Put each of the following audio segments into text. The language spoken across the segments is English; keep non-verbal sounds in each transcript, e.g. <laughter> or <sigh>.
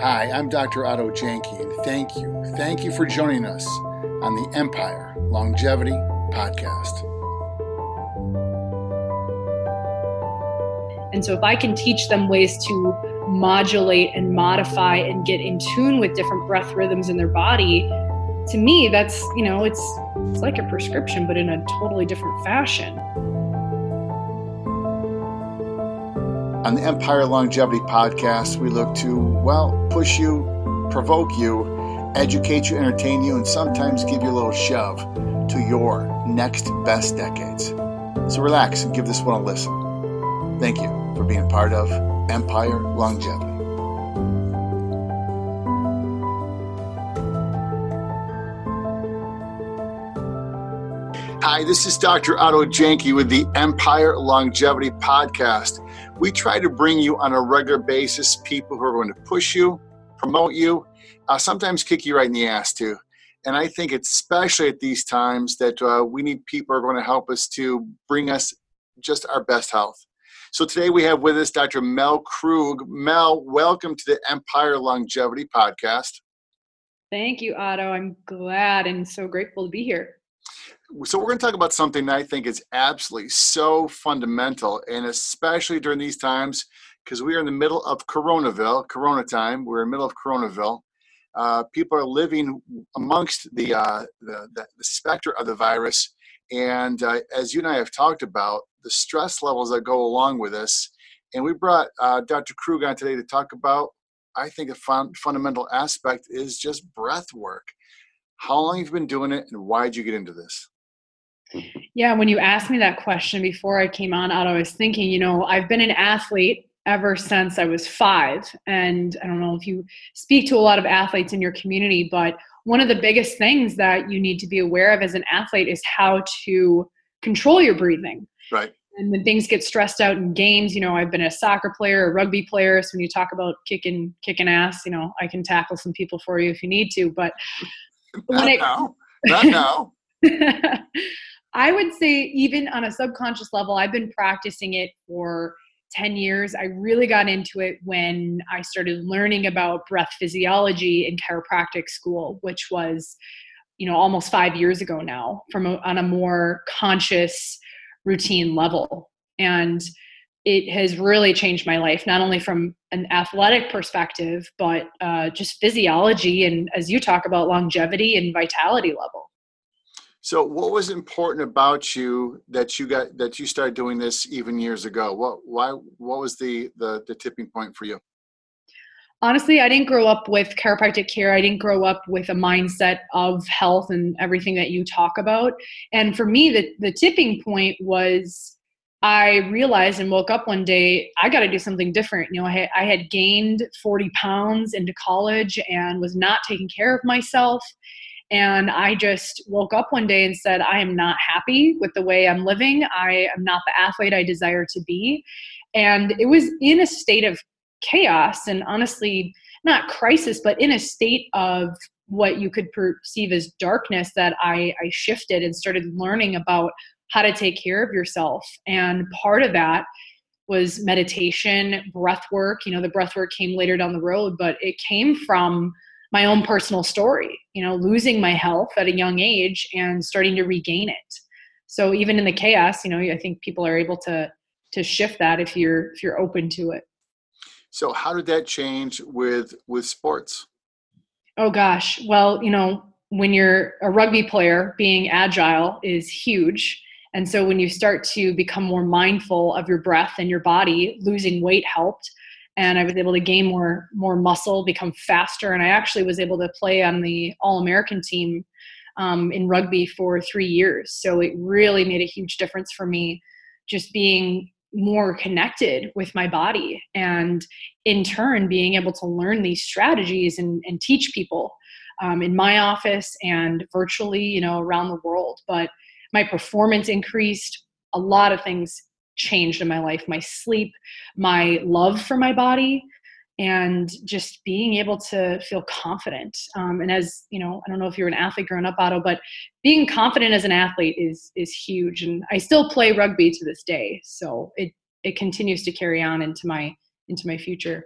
Hi, I'm Dr. Otto Janke, and thank you, thank you for joining us on the Empire Longevity Podcast. And so, if I can teach them ways to modulate and modify and get in tune with different breath rhythms in their body, to me, that's, you know, it's, it's like a prescription, but in a totally different fashion. On the Empire Longevity Podcast, we look to, well, push you, provoke you, educate you, entertain you, and sometimes give you a little shove to your next best decades. So relax and give this one a listen. Thank you for being part of Empire Longevity. Hi, this is Dr. Otto Janke with the Empire Longevity Podcast. We try to bring you on a regular basis people who are going to push you, promote you, uh, sometimes kick you right in the ass too. And I think especially at these times that uh, we need people who are going to help us to bring us just our best health. So today we have with us Dr. Mel Krug. Mel, welcome to the Empire Longevity Podcast. Thank you, Otto. I'm glad and so grateful to be here so we're going to talk about something that I think is absolutely so fundamental, and especially during these times, because we are in the middle of Coronaville, Corona time. We're in the middle of Coronaville. Uh, people are living amongst the, uh, the, the, specter of the virus, and uh, as you and I have talked about, the stress levels that go along with this. And we brought uh, Dr. Krug on today to talk about. I think a fun, fundamental aspect is just breath work. How long have you been doing it, and why did you get into this? Yeah, when you asked me that question before I came on out, I was thinking, you know, I've been an athlete ever since I was five. And I don't know if you speak to a lot of athletes in your community, but one of the biggest things that you need to be aware of as an athlete is how to control your breathing. Right. And when things get stressed out in games, you know, I've been a soccer player, a rugby player. So when you talk about kicking kicking ass, you know, I can tackle some people for you if you need to. But <laughs> when it, now. <laughs> Not now. <laughs> I would say, even on a subconscious level, I've been practicing it for 10 years. I really got into it when I started learning about breath physiology in chiropractic school, which was, you know, almost five years ago now, from a, on a more conscious routine level. And it has really changed my life, not only from an athletic perspective, but uh, just physiology and, as you talk about, longevity and vitality level. So, what was important about you that you got that you started doing this even years ago? What why what was the the, the tipping point for you? Honestly, I didn't grow up with chiropractic care. I didn't grow up with a mindset of health and everything that you talk about. And for me, the the tipping point was I realized and woke up one day, I got to do something different. You know, I I had gained 40 pounds into college and was not taking care of myself. And I just woke up one day and said, I am not happy with the way I'm living. I am not the athlete I desire to be. And it was in a state of chaos and honestly, not crisis, but in a state of what you could perceive as darkness that I, I shifted and started learning about how to take care of yourself. And part of that was meditation, breath work. You know, the breath work came later down the road, but it came from my own personal story, you know, losing my health at a young age and starting to regain it. So even in the chaos, you know, I think people are able to to shift that if you're if you're open to it. So how did that change with with sports? Oh gosh. Well, you know, when you're a rugby player, being agile is huge. And so when you start to become more mindful of your breath and your body, losing weight helped and I was able to gain more more muscle, become faster, and I actually was able to play on the All American team um, in rugby for three years. So it really made a huge difference for me, just being more connected with my body, and in turn being able to learn these strategies and, and teach people um, in my office and virtually, you know, around the world. But my performance increased. A lot of things changed in my life my sleep, my love for my body, and just being able to feel confident. Um, and as you know, I don't know if you're an athlete growing up, Otto, but being confident as an athlete is is huge. And I still play rugby to this day, so it it continues to carry on into my into my future.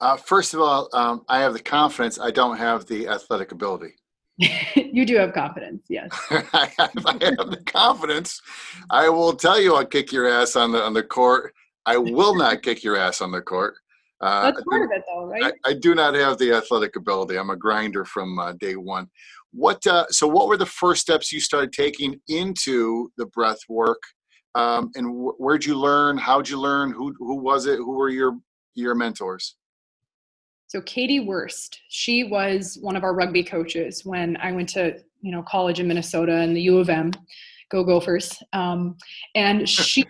Uh, first of all, um, I have the confidence. I don't have the athletic ability. <laughs> you do have confidence, yes. <laughs> I, have, I have the confidence. I will tell you, I'll kick your ass on the on the court. I will not kick your ass on the court. Uh, That's part of it, though, right? I, I, do not have the athletic ability. I'm a grinder from uh, day one. What? Uh, so, what were the first steps you started taking into the breath work? Um, and wh- where'd you learn? How'd you learn? Who who was it? Who were your your mentors? So Katie Wurst, she was one of our rugby coaches when I went to you know college in Minnesota and the U of M. Go Gophers! Um, and <laughs> she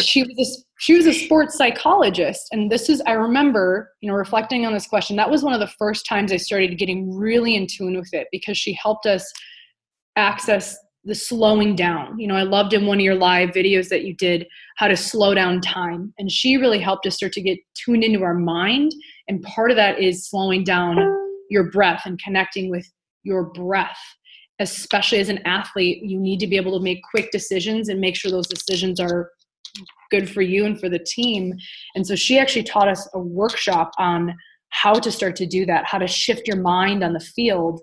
she was a, she was a sports psychologist, and this is I remember you know reflecting on this question. That was one of the first times I started getting really in tune with it because she helped us access the slowing down. You know, I loved in one of your live videos that you did how to slow down time. And she really helped us start to get tuned into our mind. And part of that is slowing down your breath and connecting with your breath. Especially as an athlete, you need to be able to make quick decisions and make sure those decisions are good for you and for the team. And so she actually taught us a workshop on how to start to do that, how to shift your mind on the field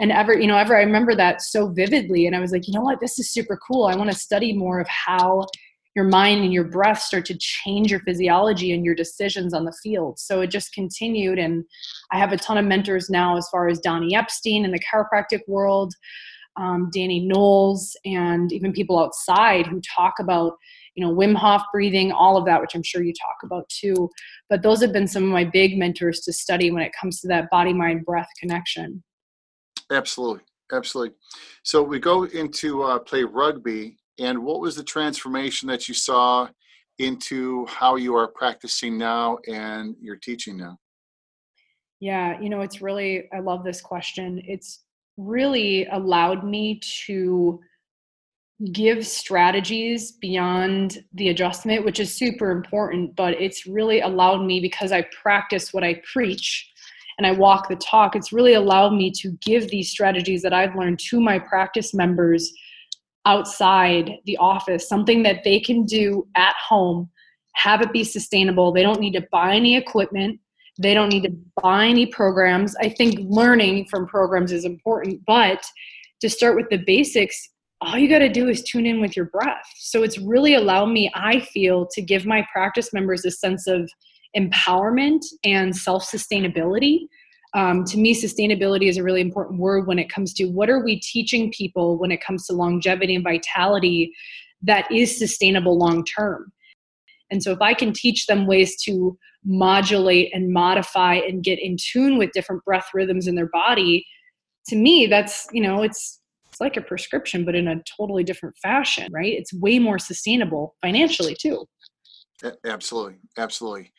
and ever you know ever i remember that so vividly and i was like you know what this is super cool i want to study more of how your mind and your breath start to change your physiology and your decisions on the field. So it just continued and i have a ton of mentors now as far as donnie epstein in the chiropractic world um, danny knowles and even people outside who talk about you know wim hof breathing all of that which i'm sure you talk about too. But those have been some of my big mentors to study when it comes to that body mind breath connection. Absolutely, absolutely. So we go into uh, play rugby, and what was the transformation that you saw into how you are practicing now and you're teaching now? Yeah, you know, it's really I love this question. It's really allowed me to give strategies beyond the adjustment, which is super important, but it's really allowed me because I practice what I preach and I walk the talk, it's really allowed me to give these strategies that I've learned to my practice members outside the office, something that they can do at home, have it be sustainable. They don't need to buy any equipment. They don't need to buy any programs. I think learning from programs is important, but to start with the basics, all you got to do is tune in with your breath. So it's really allowed me, I feel, to give my practice members a sense of empowerment and self sustainability. Um, to me, sustainability is a really important word when it comes to what are we teaching people when it comes to longevity and vitality that is sustainable long term. And so, if I can teach them ways to modulate and modify and get in tune with different breath rhythms in their body, to me, that's, you know, it's, it's like a prescription, but in a totally different fashion, right? It's way more sustainable financially, too. Absolutely. Absolutely.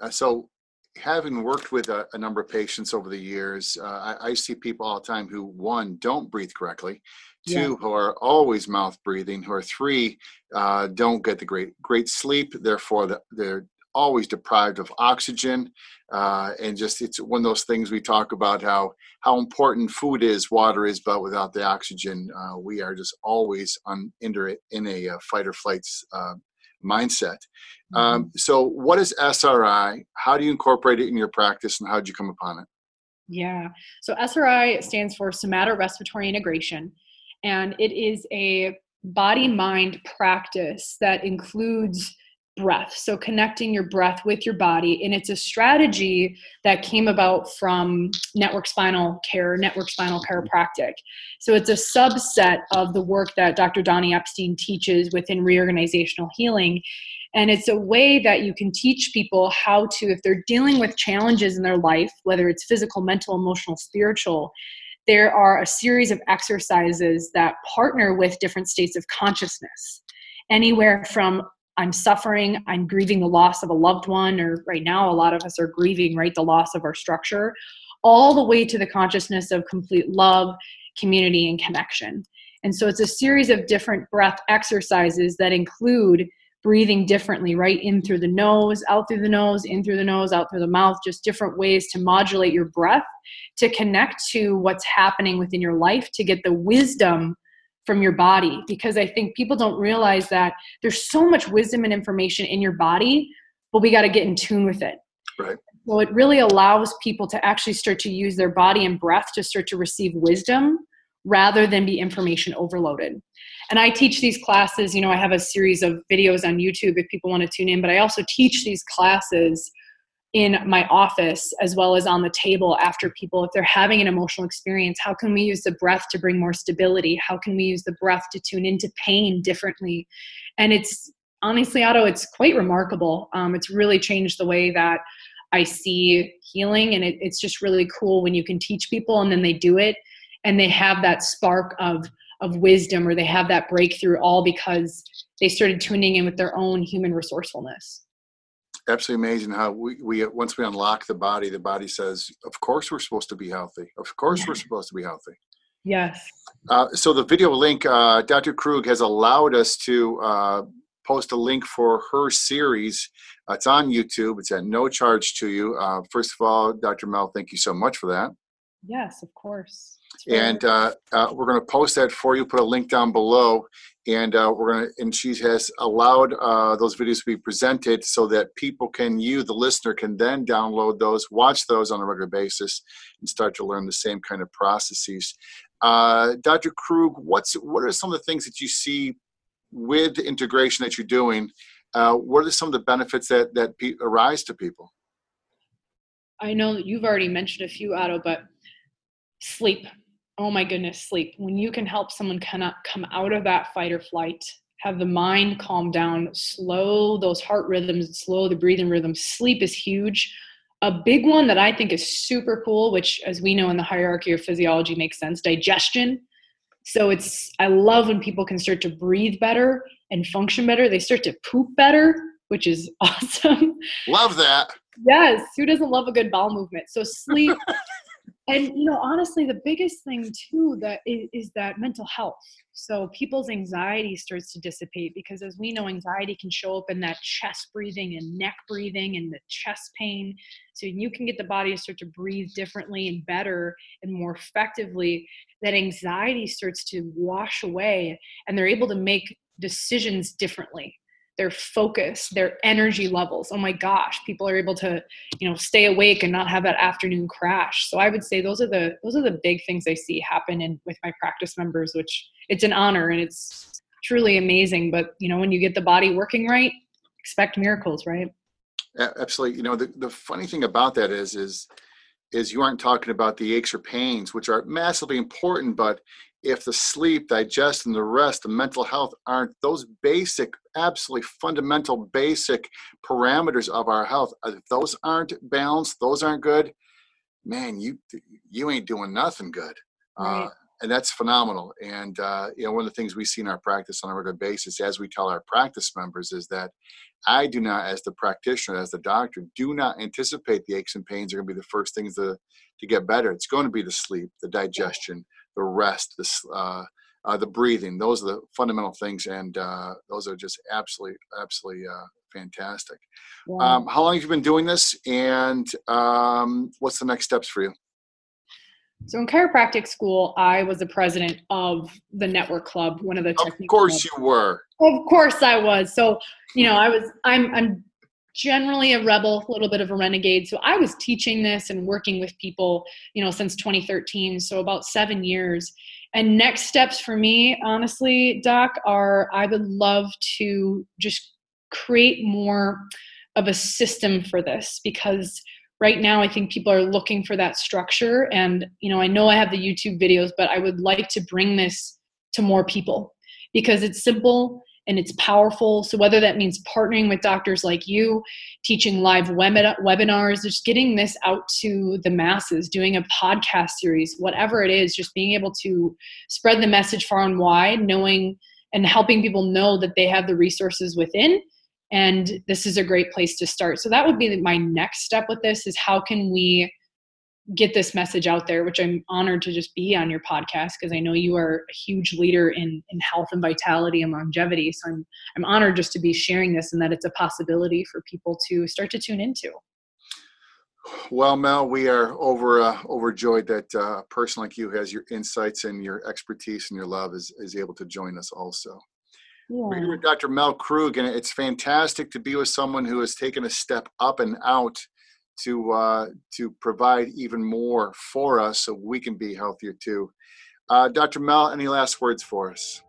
Uh, so, having worked with a, a, number of patients over the years, uh, I, I, see people all the time who, one, don't breathe correctly, two, yeah. who are always mouth breathing, who are three, uh, don't get the great great sleep. Therefore, the, they're always deprived of oxygen, uh, and just it's one of those things we talk about how how important food is, water is, but without the oxygen, uh, we are just always on in, in a uh, fight or flight mindset. Um, mm-hmm. so, what is SRI? How do you incorporate it in your practice, and how did you come upon it? Yeah, so SRI stands for Somato-Respiratory Integration, and it is a body-mind practice that includes breath. So connecting your breath with your body. And it's a strategy that came about from network spinal care, network spinal mm-hmm. chiropractic. So it's a subset of the work that Dr. Donnie Epstein teaches within reorganizational healing. And it's a way that you can teach people how to, if they're dealing with challenges in their life, whether it's physical, mental, emotional, spiritual, there are a series of exercises that partner with different states of consciousness anywhere from I'm suffering, I'm grieving the loss of a loved one, or right now, a lot of us are grieving, right, the loss of our structure, all the way to the consciousness of complete love, community, and connection. And so it's a series of different breath exercises that include breathing differently, right? In through the nose, out through the nose, in through the nose, out through the mouth, just different ways to modulate your breath to connect to what's happening within your life to get the wisdom from your body. Because I think people don't realize that there's so much wisdom and information in your body, but we got to get in tune with it. Right. So it really allows people to actually start to use their body and breath to start to receive wisdom rather than be information overloaded. And I teach these classes, you know, I have a series of videos on YouTube if people want to tune in, but I also teach these classes in my office as well as on the table after people if they're having an emotional experience how can we use the breath to bring more stability? How can we use the breath to tune into pain differently? And it's honestly otto it's quite remarkable. Um, it's really changed the way that i see healing and it, it's just really cool when you can teach people and then they do it and they have that spark of of wisdom or they have that breakthrough all because they started tuning in with their own human resourcefulness absolutely amazing how we, we once we unlock the body the body says of course we're supposed to be healthy. Of course yeah. we're supposed to be healthy. Yes. Uh, so the video link uh, dr krug has allowed us to uh, post a link for her series. It's on youtube. It's at no charge to you. Uh, first of all dr mel thank you so much for that. Yes of course and uh, uh, we're going to post that for you. Put a link down below, and uh, we're going to. And she has allowed uh, those videos to be presented so that people can, you, the listener, can then download those, watch those on a regular basis, and start to learn the same kind of processes. Uh, Dr. Krug, what's what are some of the things that you see with the integration that you're doing? Uh, what are some of the benefits that that pe- arise to people? I know that you've already mentioned a few, Otto, but sleep oh my goodness, sleep. When you can help someone cannot come out of that fight or flight, have the mind calm down, slow those heart rhythms, slow the breathing rhythm. Sleep is huge. A big one that I think is super cool, which, as we know in the hierarchy of physiology, makes sense digestion. So it's, I love when people can start to breathe better and function better. They start to poop better, which is <laughs> awesome. Love that. Yes. Who doesn't love a good bowel movement? So sleep <laughs> and you know honestly the biggest thing too that is, is, that mental health. So people's anxiety starts to dissipate because as we know anxiety can show up in that chest breathing and neck breathing and the chest pain. So you can get the body to start to breathe differently and better and more effectively. That anxiety starts to wash away and they're able to make decisions differently their focus their energy levels. Oh my gosh people are able to you know stay awake and not have that afternoon crash. So i would say those are the those are the big things i see happen in with my practice members which it's an honor and it's truly amazing. But you know when you get the body working right expect miracles right? Absolutely. You know the, the funny thing about that is is is you aren't talking about the aches or pains which are massively important but if the sleep, digestion, the rest, the mental health aren't those basic, absolutely fundamental, basic parameters of our health, if those aren't balanced, those aren't good, man, you you ain't doing nothing good. Uh, right. Uh, and that's phenomenal. And uh, you know, one of the things we see in our practice on a regular basis, as we tell our practice members, is that I do not, as the practitioner, as the doctor, do not anticipate the aches and pains are going to be the first things to to get better. It's going to be the sleep, the digestion the rest, this, uh, uh, the breathing. Those are the fundamental things, and uh, those are just absolutely, absolutely uh, fantastic. Um, how long have you been doing this, and um, what's the next steps for you? So in chiropractic school, I was the president of the network club, one of the. Of course, clubs. you were. Of course, I was. So you know, I was. I'm. I'm generally a rebel, a little bit of a renegade. So I was teaching this and working with people, you know, since 2013, so about seven years. And next steps for me, honestly, Doc, are I would love to just create more of a system for this because right now I think people are looking for that structure. And, you know, I know I have the YouTube videos, but I would like to bring this to more people because it's simple and it's powerful. So whether that means partnering with doctors like you, teaching live webinars, just getting this out to the masses, doing a podcast series, whatever it is, just being able to spread the message far and wide, knowing and helping people know that they have the resources within and this is a great place to start. So that would be my next step with this is how can we get this message out there, which I'm honored to just be on your podcast because I know you are a huge leader in, in health and vitality and longevity. So I'm I'm honored just to be sharing this and that it's a possibility for people to start to tune into. Well, Mel, we are over uh, overjoyed that uh, a person like you has your insights and your expertise and your love is, is able to join us also. Yeah. We're here with Dr. Mel Krug, and it's fantastic to be with someone who has taken a step up and out to uh, to provide even more for us so we can be healthier too. Uh, Dr. Mel, any last words for us?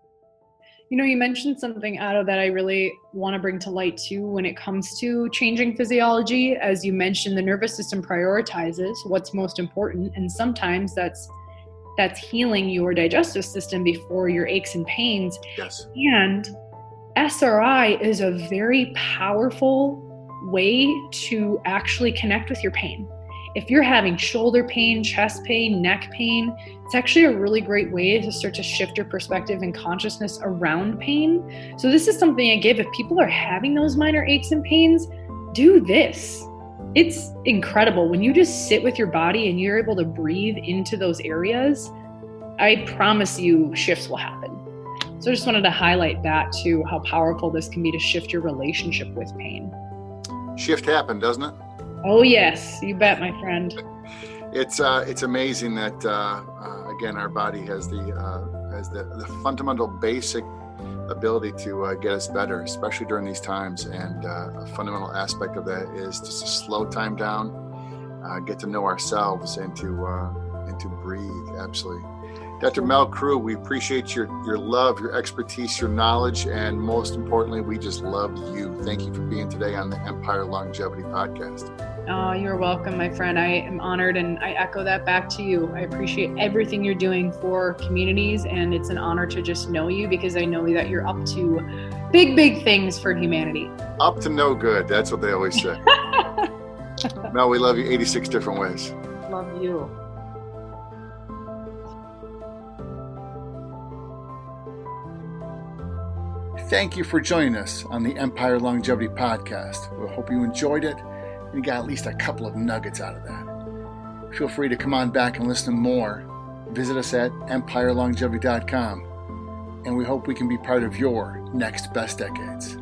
You know, you mentioned something, Otto, that I really want to bring to light too when it comes to changing physiology. As you mentioned, the nervous system prioritizes what's most important, and sometimes that's that's healing your digestive system before your aches and pains. Yes. And SRI is a very powerful way to actually connect with your pain. If you're having shoulder pain, chest pain, neck pain, it's actually a really great way to start to shift your perspective and consciousness around pain. So, this is something I give if people are having those minor aches and pains, do this. It's incredible when you just sit with your body and you're able to breathe into those areas. I promise you, shifts will happen. So, I just wanted to highlight that too, how powerful this can be to shift your relationship with pain shift happen, doesn't it? Oh yes, you bet, my friend. It's uh, it's amazing that uh, uh, again our body has the uh, has the, the fundamental basic ability to uh, get us better, especially during these times. And uh, a fundamental aspect of that is just to slow time down, uh, get to know ourselves, and to uh, and to breathe. Absolutely. Dr. Mel Krug, we appreciate your, your love, your expertise, your knowledge, and most importantly, we just love you. Thank you for being today on the Empire Longevity Podcast. Oh, you're welcome, my friend. I am honored and I echo that back to you. I appreciate everything you're doing for communities, and it's an honor to just know you because I know that you're up to big, big things for humanity. Up to no good. That's what they always say. <laughs> Mel, we love you 86 different ways. Love you. Thank you for joining us on the Empire Longevity Podcast. We hope you enjoyed it and you got at least a couple of nuggets out of that. Feel free to come on back and listen more. Visit us at empirelongevity.com, and we hope we can be part of your next best decades.